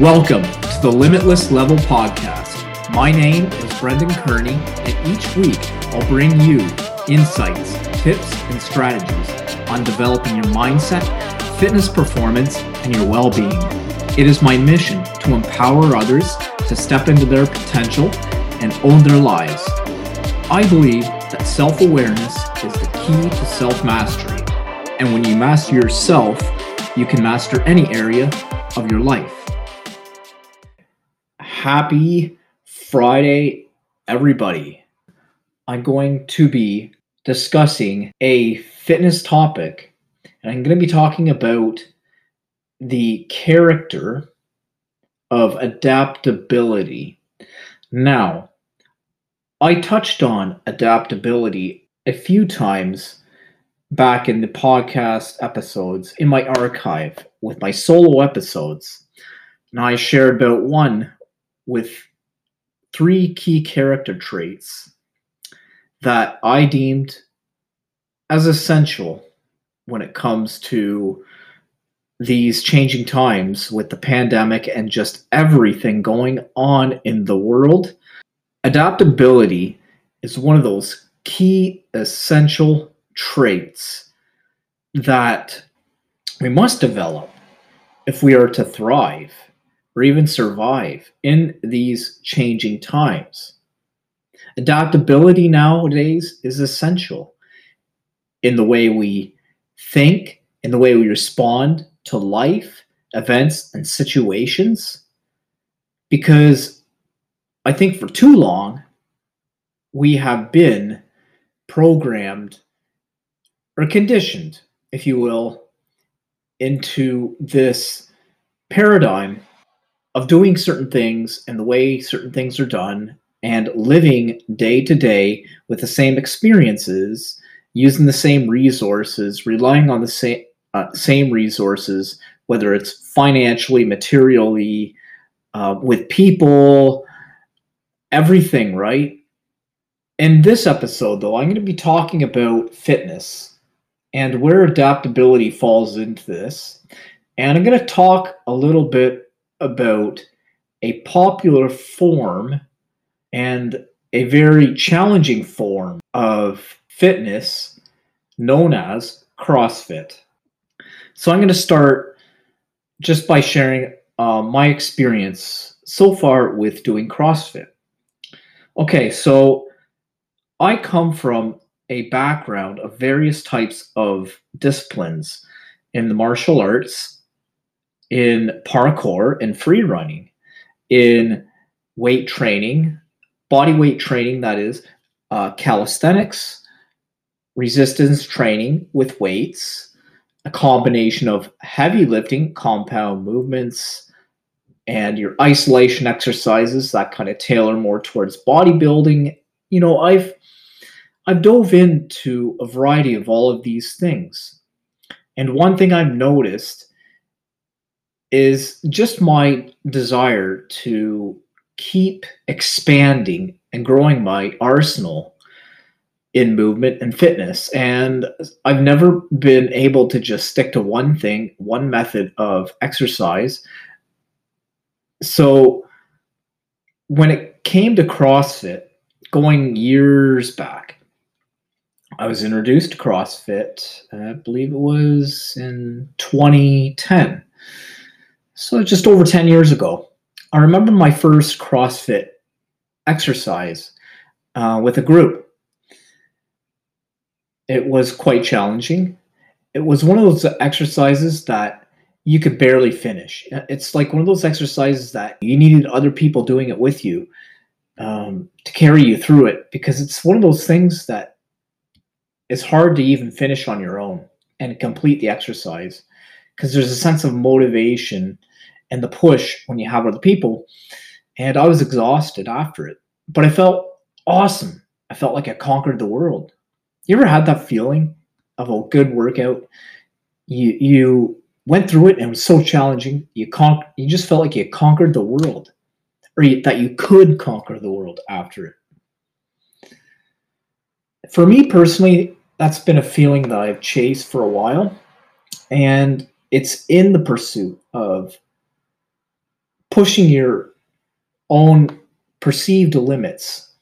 Welcome to the Limitless Level Podcast. My name is Brendan Kearney, and each week I'll bring you insights, tips, and strategies on developing your mindset, fitness performance, and your well being. It is my mission to empower others to step into their potential and own their lives. I believe that self awareness is the key to self mastery. And when you master yourself, you can master any area of your life. Happy Friday, everybody. I'm going to be discussing a fitness topic, and I'm going to be talking about the character of adaptability. Now, I touched on adaptability a few times back in the podcast episodes in my archive with my solo episodes. And I shared about one with three key character traits that I deemed as essential when it comes to these changing times with the pandemic and just everything going on in the world. Adaptability is one of those key essential traits that we must develop if we are to thrive or even survive in these changing times. Adaptability nowadays is essential in the way we think, in the way we respond to life, events, and situations. Because I think for too long, we have been programmed or conditioned, if you will, into this paradigm of doing certain things and the way certain things are done and living day to day with the same experiences, using the same resources, relying on the same uh, same resources, whether it's financially, materially, uh, with people, everything, right? In this episode, though, I'm going to be talking about fitness and where adaptability falls into this. And I'm going to talk a little bit about a popular form and a very challenging form of fitness known as CrossFit. So I'm going to start just by sharing uh, my experience so far with doing CrossFit. Okay, so I come from a background of various types of disciplines in the martial arts, in parkour and free running, in weight training, body weight training, that is, uh, calisthenics, resistance training with weights, a combination of heavy lifting, compound movements, and your isolation exercises that kind of tailor more towards bodybuilding. You know, I've I've dove into a variety of all of these things. And one thing I've noticed is just my desire to keep expanding and growing my arsenal in movement and fitness. And I've never been able to just stick to one thing, one method of exercise. So when it came to CrossFit, going years back, I was introduced to CrossFit, I believe it was in 2010. So just over 10 years ago. I remember my first CrossFit exercise uh, with a group. It was quite challenging. It was one of those exercises that you could barely finish. It's like one of those exercises that you needed other people doing it with you um, to carry you through it because it's one of those things that it's hard to even finish on your own and complete the exercise because there's a sense of motivation and the push when you have other people. And I was exhausted after it, but I felt awesome. I felt like I conquered the world. You ever had that feeling of a good workout? You you went through it and it was so challenging. You con- you just felt like you conquered the world, or you, that you could conquer the world after it. For me personally, that's been a feeling that I've chased for a while. And it's in the pursuit of pushing your own perceived limits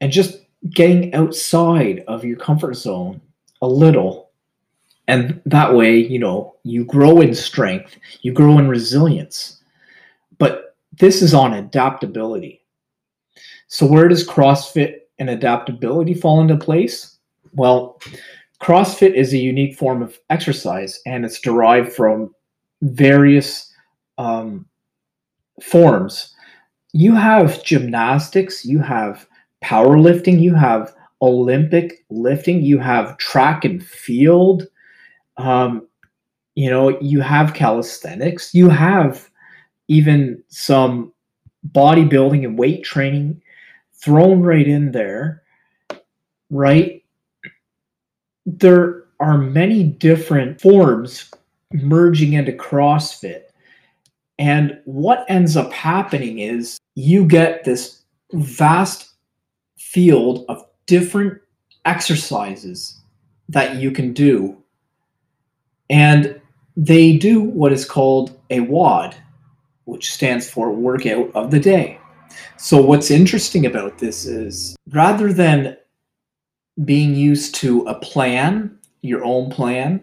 and just getting outside of your comfort zone a little. And that way, you know, you grow in strength, you grow in resilience. But this is on adaptability. So, where does CrossFit and adaptability fall into place? Well, CrossFit is a unique form of exercise and it's derived from various um, forms. You have gymnastics, you have powerlifting, you have Olympic lifting, you have track and field, um, you know, you have calisthenics, you have even some bodybuilding and weight training thrown right in there, right? There are many different forms merging into CrossFit. And what ends up happening is you get this vast field of different exercises that you can do. And they do what is called a WOD, which stands for workout of the day. So, what's interesting about this is rather than being used to a plan, your own plan,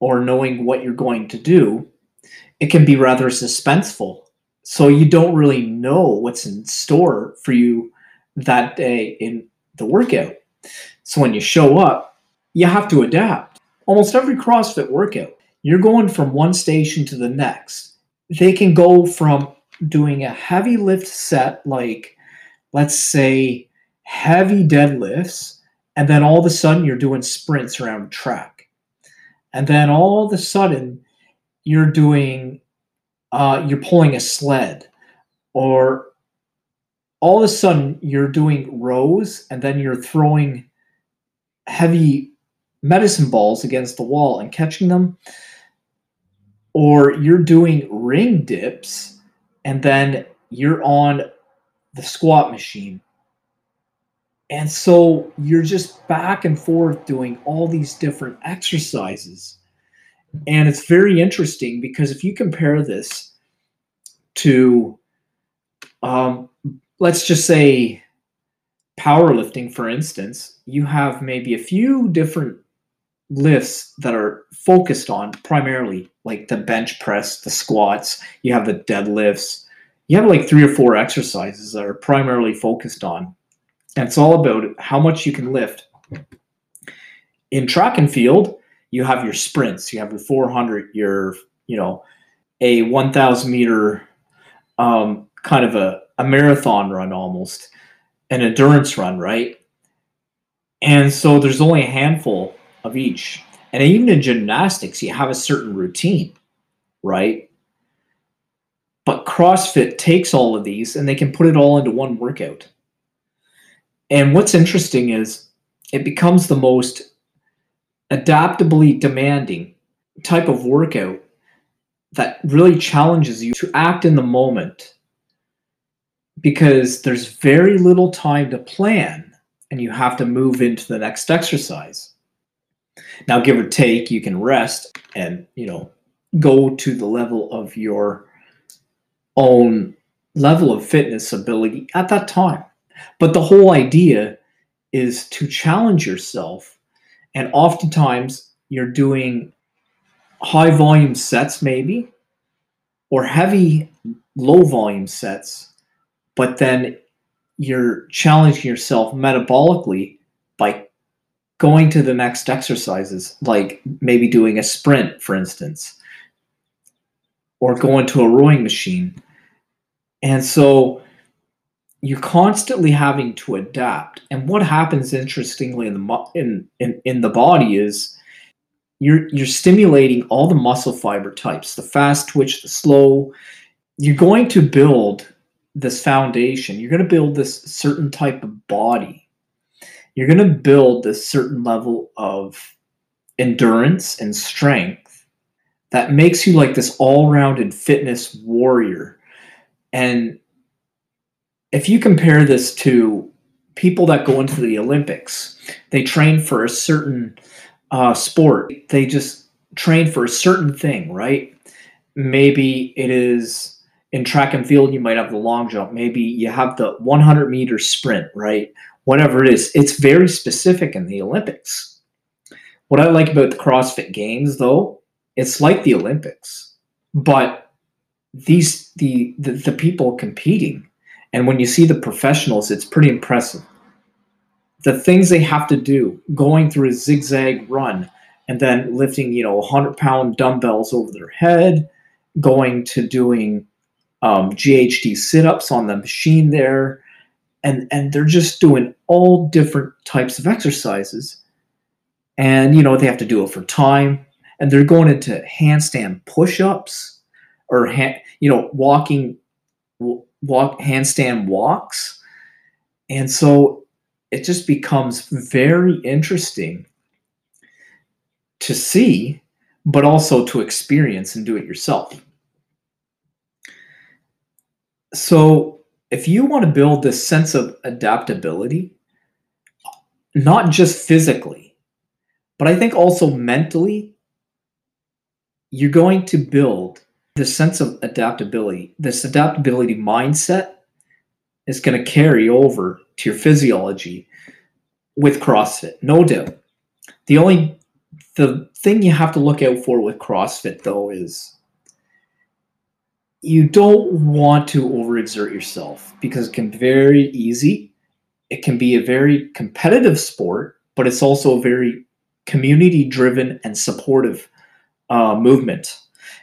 or knowing what you're going to do, it can be rather suspenseful. So, you don't really know what's in store for you that day in the workout. So, when you show up, you have to adapt. Almost every CrossFit workout, you're going from one station to the next. They can go from doing a heavy lift set, like let's say heavy deadlifts, and then all of a sudden you're doing sprints around track. And then all of a sudden you're doing, uh, you're pulling a sled, or all of a sudden you're doing rows and then you're throwing heavy medicine balls against the wall and catching them or you're doing ring dips and then you're on the squat machine. And so you're just back and forth doing all these different exercises. And it's very interesting because if you compare this to, um, let's just say, powerlifting, for instance, you have maybe a few different lifts that are focused on primarily like the bench press, the squats, you have the deadlifts. You have like three or four exercises that are primarily focused on. And it's all about how much you can lift. In track and field, you have your sprints, you have your 400, your, you know, a 1,000 meter um, kind of a, a marathon run almost, an endurance run, right? And so there's only a handful of each. And even in gymnastics, you have a certain routine, right? But CrossFit takes all of these and they can put it all into one workout. And what's interesting is it becomes the most adaptably demanding type of workout that really challenges you to act in the moment because there's very little time to plan and you have to move into the next exercise. Now, give or take, you can rest and, you know, go to the level of your own level of fitness ability at that time. But the whole idea is to challenge yourself. And oftentimes you're doing high volume sets, maybe, or heavy low volume sets, but then you're challenging yourself metabolically by going to the next exercises, like maybe doing a sprint, for instance, or going to a rowing machine. And so you're constantly having to adapt. And what happens interestingly in the in, in, in the body is you're you're stimulating all the muscle fiber types, the fast twitch, the slow. You're going to build this foundation. You're going to build this certain type of body you're going to build this certain level of endurance and strength that makes you like this all-rounded fitness warrior and if you compare this to people that go into the olympics they train for a certain uh, sport they just train for a certain thing right maybe it is in track and field, you might have the long jump. Maybe you have the 100 meter sprint, right? Whatever it is, it's very specific in the Olympics. What I like about the CrossFit Games, though, it's like the Olympics, but these the the, the people competing, and when you see the professionals, it's pretty impressive. The things they have to do, going through a zigzag run, and then lifting, you know, 100 pound dumbbells over their head, going to doing um, GHD sit ups on the machine there. And, and they're just doing all different types of exercises. And, you know, they have to do it for time. And they're going into handstand push ups or, hand, you know, walking, walk, handstand walks. And so it just becomes very interesting to see, but also to experience and do it yourself. So, if you want to build this sense of adaptability, not just physically, but I think also mentally, you're going to build this sense of adaptability. This adaptability mindset is going to carry over to your physiology with CrossFit, no doubt. The only the thing you have to look out for with CrossFit though is you don't want to overexert yourself because it can be very easy. It can be a very competitive sport, but it's also a very community driven and supportive uh, movement,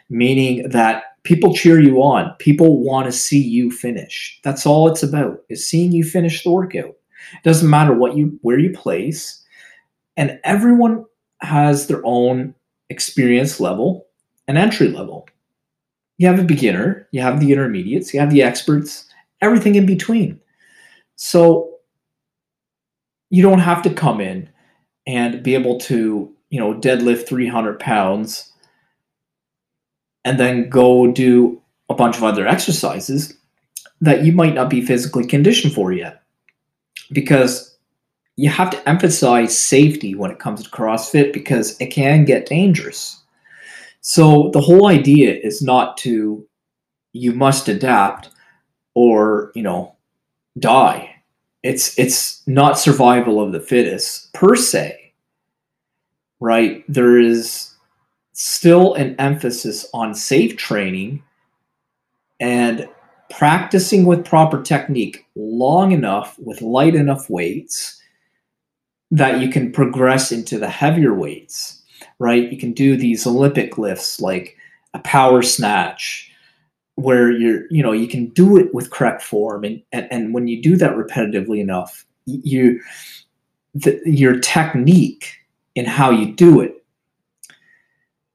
meaning that people cheer you on. People want to see you finish. That's all it's about is seeing you finish the workout. It doesn't matter what you where you place, and everyone has their own experience level and entry level you have a beginner, you have the intermediates, you have the experts, everything in between. So you don't have to come in and be able to, you know, deadlift 300 pounds and then go do a bunch of other exercises that you might not be physically conditioned for yet. Because you have to emphasize safety when it comes to CrossFit because it can get dangerous. So the whole idea is not to you must adapt or, you know, die. It's it's not survival of the fittest per se. Right? There is still an emphasis on safe training and practicing with proper technique long enough with light enough weights that you can progress into the heavier weights right? You can do these Olympic lifts like a power snatch where you're, you know, you can do it with correct form. And, and, and when you do that repetitively enough, you, the, your technique in how you do it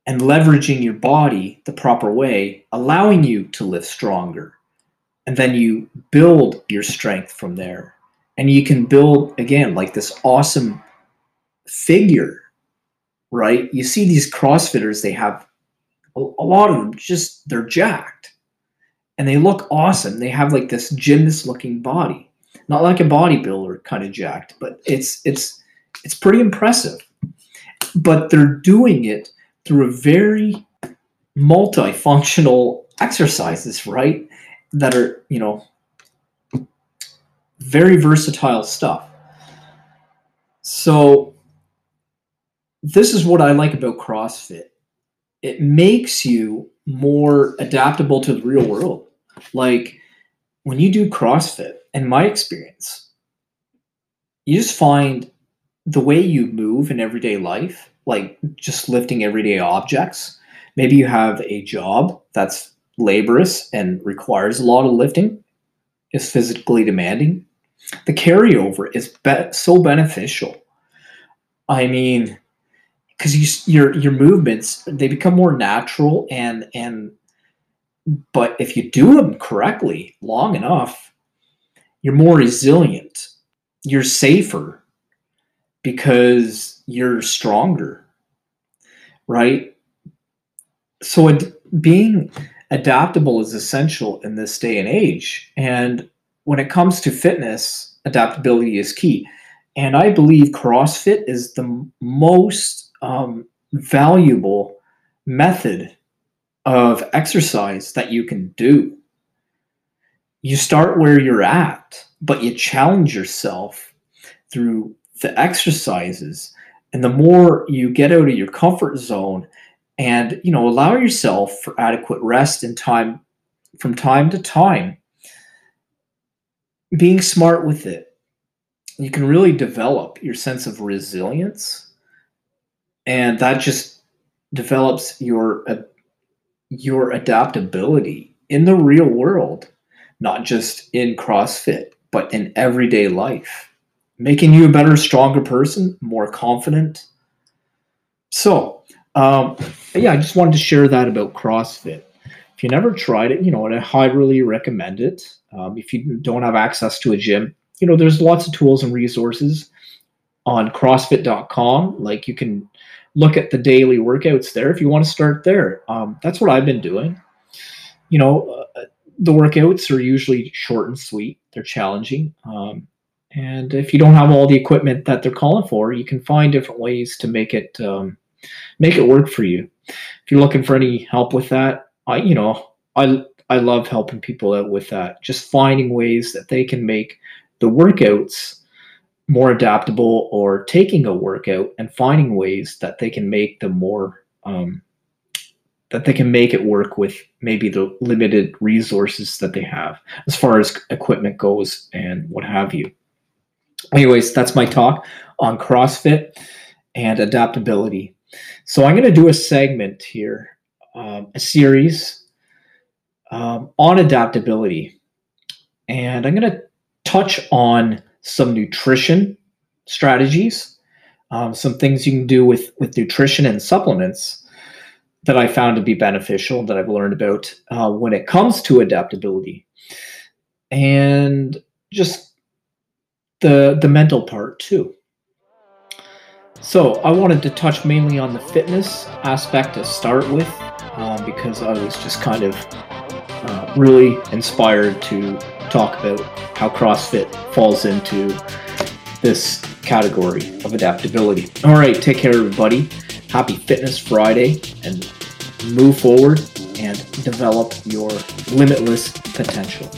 and leveraging your body the proper way, allowing you to lift stronger. And then you build your strength from there. And you can build, again, like this awesome figure right? You see these CrossFitters, they have a, a lot of them just they're jacked and they look awesome. They have like this gymnast looking body, not like a bodybuilder kind of jacked, but it's it's it's pretty impressive. But they're doing it through a very multifunctional exercises, right? That are, you know, very versatile stuff. So this is what I like about CrossFit. It makes you more adaptable to the real world. Like when you do CrossFit, in my experience, you just find the way you move in everyday life, like just lifting everyday objects. Maybe you have a job that's laborious and requires a lot of lifting, is physically demanding. The carryover is be- so beneficial. I mean, because you, your your movements they become more natural and and but if you do them correctly long enough you're more resilient you're safer because you're stronger right? So it, being adaptable is essential in this day and age and when it comes to fitness adaptability is key. And i believe crossfit is the most um, valuable method of exercise that you can do. You start where you're at, but you challenge yourself through the exercises. And the more you get out of your comfort zone and, you know, allow yourself for adequate rest and time from time to time, being smart with it, you can really develop your sense of resilience. And that just develops your uh, your adaptability in the real world, not just in CrossFit, but in everyday life, making you a better, stronger person, more confident. So, um, yeah, I just wanted to share that about CrossFit. If you never tried it, you know, I highly recommend it. Um, if you don't have access to a gym, you know, there's lots of tools and resources on CrossFit.com. Like you can look at the daily workouts there if you want to start there. Um, that's what I've been doing. You know, uh, the workouts are usually short and sweet. They're challenging. Um, and if you don't have all the equipment that they're calling for, you can find different ways to make it um, make it work for you. If you're looking for any help with that, I you know I I love helping people out with that. Just finding ways that they can make the workouts more adaptable or taking a workout and finding ways that they can make them more um, that they can make it work with maybe the limited resources that they have as far as equipment goes and what have you anyways that's my talk on crossfit and adaptability. So i'm going to do a segment here um, a series um, on adaptability. And i'm going to touch on some nutrition strategies, um, some things you can do with with nutrition and supplements that I found to be beneficial that I've learned about uh, when it comes to adaptability, and just the the mental part too. So I wanted to touch mainly on the fitness aspect to start with, um, because I was just kind of uh, really inspired to talk about how CrossFit falls into this category of adaptability. All right, take care, everybody. Happy Fitness Friday and move forward and develop your limitless potential.